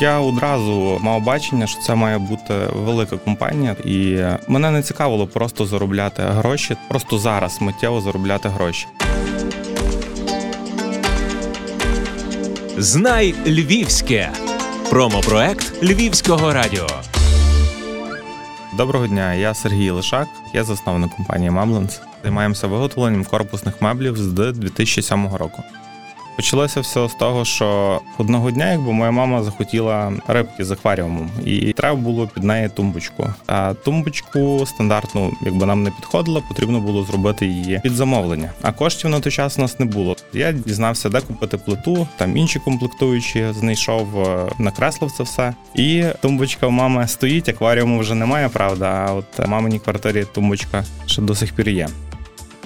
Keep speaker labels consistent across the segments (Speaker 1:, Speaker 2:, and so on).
Speaker 1: Я одразу мав бачення, що це має бути велика компанія, і мене не цікавило просто заробляти гроші, просто зараз миттєво заробляти гроші.
Speaker 2: Знай Львівське. Промопроект Львівського радіо.
Speaker 1: Доброго дня, я Сергій Лишак, я засновник компанії Mablands. Займаємося виготовленням корпусних меблів з 2007 року. Почалося все з того, що одного дня, якби моя мама захотіла рибки з акваріумом, і треба було під неї тумбочку. А тумбочку стандартну, якби нам не підходила, потрібно було зробити її під замовлення. А коштів на той час у нас не було. Я дізнався, де купити плиту, там інші комплектуючі, знайшов, е, накреслив це все. І тумбочка у мами стоїть, акваріуму вже немає, правда. А от в маминій квартирі тумбочка ще до сих пір є.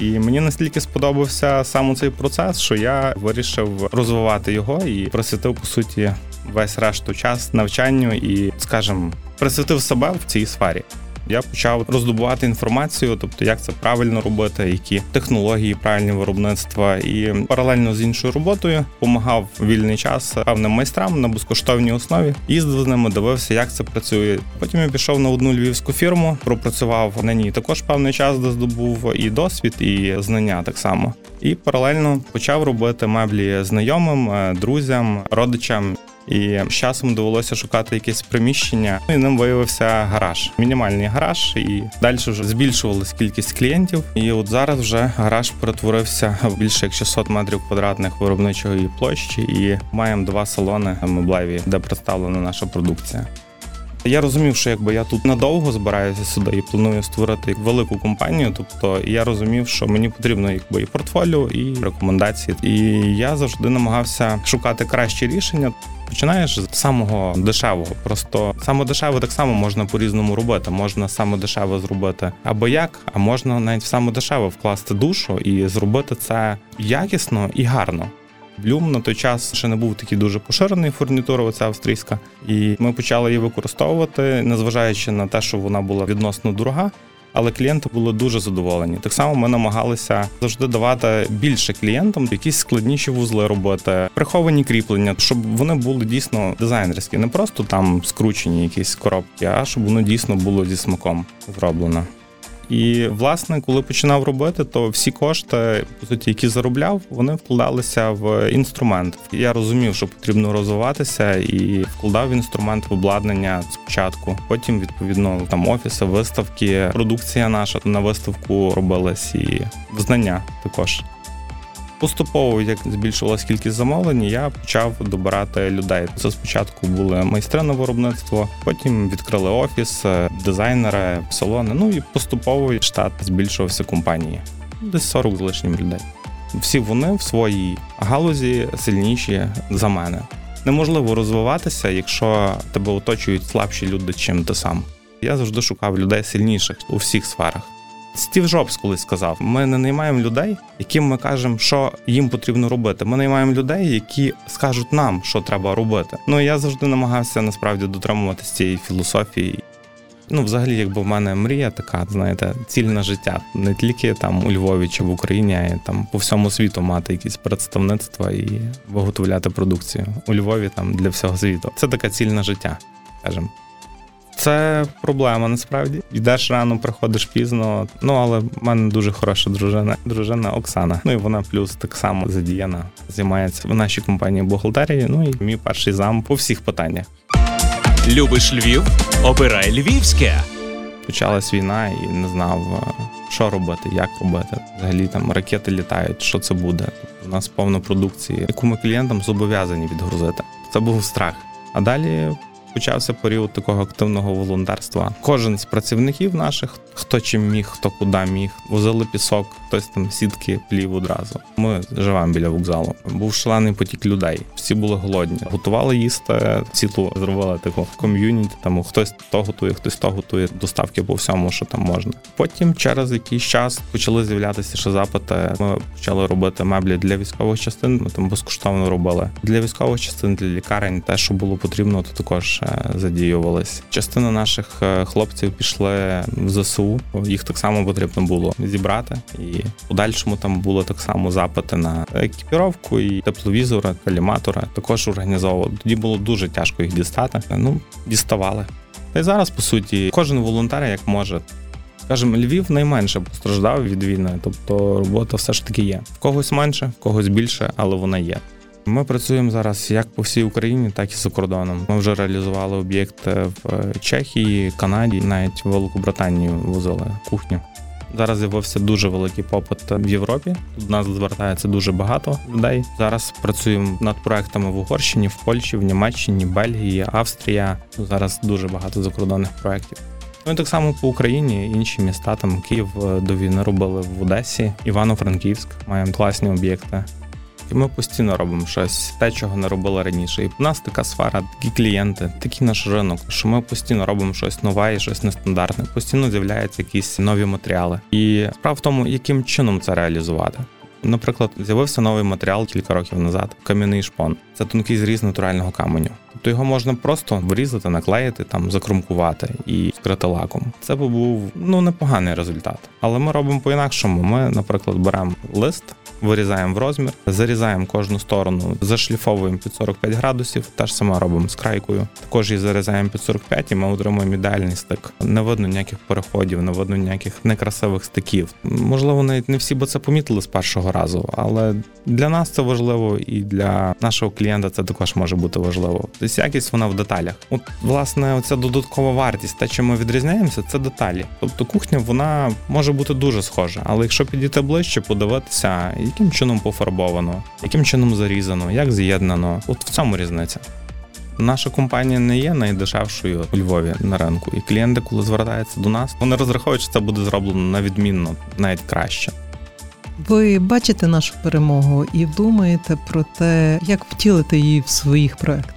Speaker 1: І мені настільки сподобався саме цей процес, що я вирішив розвивати його і присвятив по суті весь решту час навчанню і, скажімо, присвятив себе в цій сфері я почав роздобувати інформацію, тобто як це правильно робити, які технології правильні виробництва, і паралельно з іншою роботою допомагав вільний час певним майстрам на безкоштовній основі. Їздив з ними, дивився, як це працює. Потім я пішов на одну львівську фірму, пропрацював на ній також певний час, де здобув і досвід, і знання так само. І паралельно почав робити меблі знайомим, е, друзям, родичам. І з часом довелося шукати якесь приміщення. І ним виявився гараж, мінімальний гараж, і далі вже збільшувалась кількість клієнтів. І от зараз вже гараж перетворився в більше як 600 метрів квадратних виробничої площі, і маємо два салони меблеві, де представлена наша продукція. Я розумів, що якби я тут надовго збираюся сюди і планую створити велику компанію. Тобто я розумів, що мені потрібно якби і портфоліо, і рекомендації. І я завжди намагався шукати кращі рішення. Починаєш з самого дешевого. Просто саме дешеве так само можна по-різному робити. Можна саме дешеве зробити або як, а можна навіть в саме дешеве вкласти душу і зробити це якісно і гарно. Блюм на той час ще не був такий дуже поширений фурнітура, оця австрійська, і ми почали її використовувати, незважаючи на те, що вона була відносно дорога. Але клієнти були дуже задоволені. Так само ми намагалися завжди давати більше клієнтам якісь складніші вузли робити, приховані кріплення, щоб вони були дійсно дизайнерські, не просто там скручені якісь коробки, а щоб воно дійсно було зі смаком зроблено. І власне, коли починав робити, то всі кошти, по суті, які заробляв, вони вкладалися в інструмент. Я розумів, що потрібно розвиватися, і вкладав в інструмент в обладнання спочатку. Потім, відповідно, там офіси, виставки, продукція наша на виставку робилась і знання також. Поступово, як збільшувалась кількість замовлень, я почав добирати людей. Це спочатку були майстри на виробництво, потім відкрили офіс, дизайнери, салони. Ну і поступово штат збільшувався компанії. Десь 40 з лишнім людей. Всі вони в своїй галузі сильніші за мене. Неможливо розвиватися, якщо тебе оточують слабші люди, чим ти сам. Я завжди шукав людей сильніших у всіх сферах. Стів Джобс колись сказав: ми не наймаємо людей, яким ми кажемо, що їм потрібно робити. Ми наймаємо людей, які скажуть нам, що треба робити. Ну я завжди намагався насправді дотримуватися цієї філософії. Ну, взагалі, якби в мене мрія така, знаєте, цільне життя, не тільки там у Львові чи в Україні, а й там по всьому світу мати якісь представництва і виготовляти продукцію у Львові там для всього світу. Це таке цільне життя, скажімо. Це проблема насправді. Йдеш рано, приходиш пізно. Ну але в мене дуже хороша дружина, дружина Оксана. Ну і вона плюс так само задіяна, займається в нашій компанії бухгалтерії. Ну і мій перший зам по всіх питаннях.
Speaker 2: Любиш Львів? Обирай Львівське.
Speaker 1: Почалась війна і не знав, е, що робити, як робити. Взагалі там ракети літають, що це буде. У нас повно продукції, яку ми клієнтам зобов'язані відгрузити. Це був страх. А далі почався період такого активного волонтерства. Кожен з працівників наших, хто чим міг, хто куди міг, возили пісок, хтось там сітки плів одразу. Ми живемо біля вокзалу. Був шалений потік людей. Всі були голодні, готували їсти. Цілу зробили таку ком'юніті. Там хтось то готує, хтось то готує доставки по всьому, що там можна. Потім через якийсь час почали з'являтися ще запити. Ми почали робити меблі для військових частин. Ми там безкоштовно робили для військових частин, для лікарень. Те, що було потрібно, то також активніше задіювались. Частина наших е, хлопців пішли в ЗСУ. Їх так само потрібно було зібрати, і в подальшому там було так само запити на екіпіровку і тепловізора, каліматора. Також організовували. Тоді було дуже тяжко їх дістати. Ну діставали. Та й зараз, по суті, кожен волонтер як може. Скажімо, Львів найменше постраждав від війни, тобто робота все ж таки є. В когось менше, в когось більше, але вона є. Ми працюємо зараз як по всій Україні, так і за кордоном. Ми вже реалізували об'єкти в Чехії, Канаді, навіть в Великобританію возили кухню. Зараз з'явився дуже великий попит в Європі. До нас звертається дуже багато людей. Зараз працюємо над проектами в Угорщині, в Польщі, в Німеччині, Бельгії, Австрія. Зараз дуже багато закордонних проєктів. Ну і так само по Україні, інші міста, там Київ е, до війни робили в Одесі, Івано-Франківськ, маємо класні об'єкти. І ми постійно робимо щось, те, чого не робили раніше. І в нас така сфера, такі клієнти, такий наш ринок, що ми постійно робимо щось нове і щось нестандартне. Постійно з'являються якісь нові матеріали. І справа в тому, яким чином це реалізувати. Наприклад, з'явився новий матеріал кілька років назад кам'яний шпон. Це тонкий зріз натурального каменю. Тобто його можна просто вирізати, наклеїти, там закрумкувати і вкрити лаком. Це би був ну непоганий результат. Але ми робимо по-інакшому. Ми, наприклад, беремо лист. Вирізаємо в розмір, зарізаємо кожну сторону, зашліфовуємо під 45 градусів. Те ж саме робимо з крайкою. Також її зарізаємо під 45 і ми отримуємо ідеальний стик. Не видно ніяких переходів, не видно ніяких некрасивих стиків. Можливо, навіть не всі би це помітили з першого разу, але для нас це важливо, і для нашого клієнта це також може бути важливо. Тобто якість вона в деталях. От власне, оця додаткова вартість, те, чим ми відрізняємося, це деталі. Тобто кухня вона може бути дуже схожа, але якщо підійти ближче, подивитися, яким чином пофарбовано, яким чином зарізано, як з'єднано, от в цьому різниця. Наша компанія не є найдешевшою у Львові на ринку, і клієнти, коли звертаються до нас, вони розраховують, що це буде зроблено на відмінно, навіть краще.
Speaker 3: Ви бачите нашу перемогу і думаєте про те, як втілити її в своїх проектах.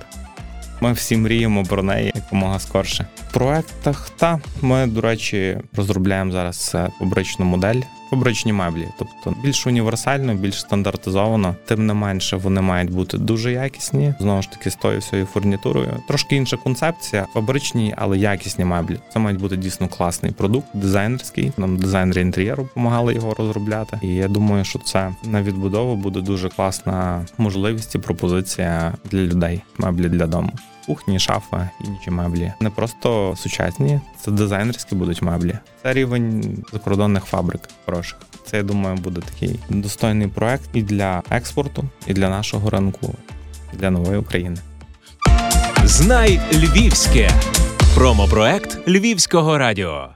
Speaker 1: Ми всі мріємо про неї якомога скорше. В проектах та ми, до речі, розробляємо зараз е, фабричну модель, фабричні меблі, тобто більш універсально, більш стандартизовано. Тим не менше, вони мають бути дуже якісні. Знову ж таки, з тою всією фурнітурою. Трошки інша концепція, фабричні, але якісні меблі. Це мають бути дійсно класний продукт, дизайнерський. Нам дизайнери інтер'єру допомагали його розробляти. І я думаю, що це на відбудову буде дуже класна можливість і пропозиція для людей. Меблі для дому. Кухні, шафа, інші меблі. Не просто сучасні, це дизайнерські будуть меблі. Це рівень закордонних фабрик хороших. Це я думаю буде такий достойний проект і для експорту, і для нашого ринку, і для нової України.
Speaker 2: Знай Львівське. Промопроект Львівського радіо.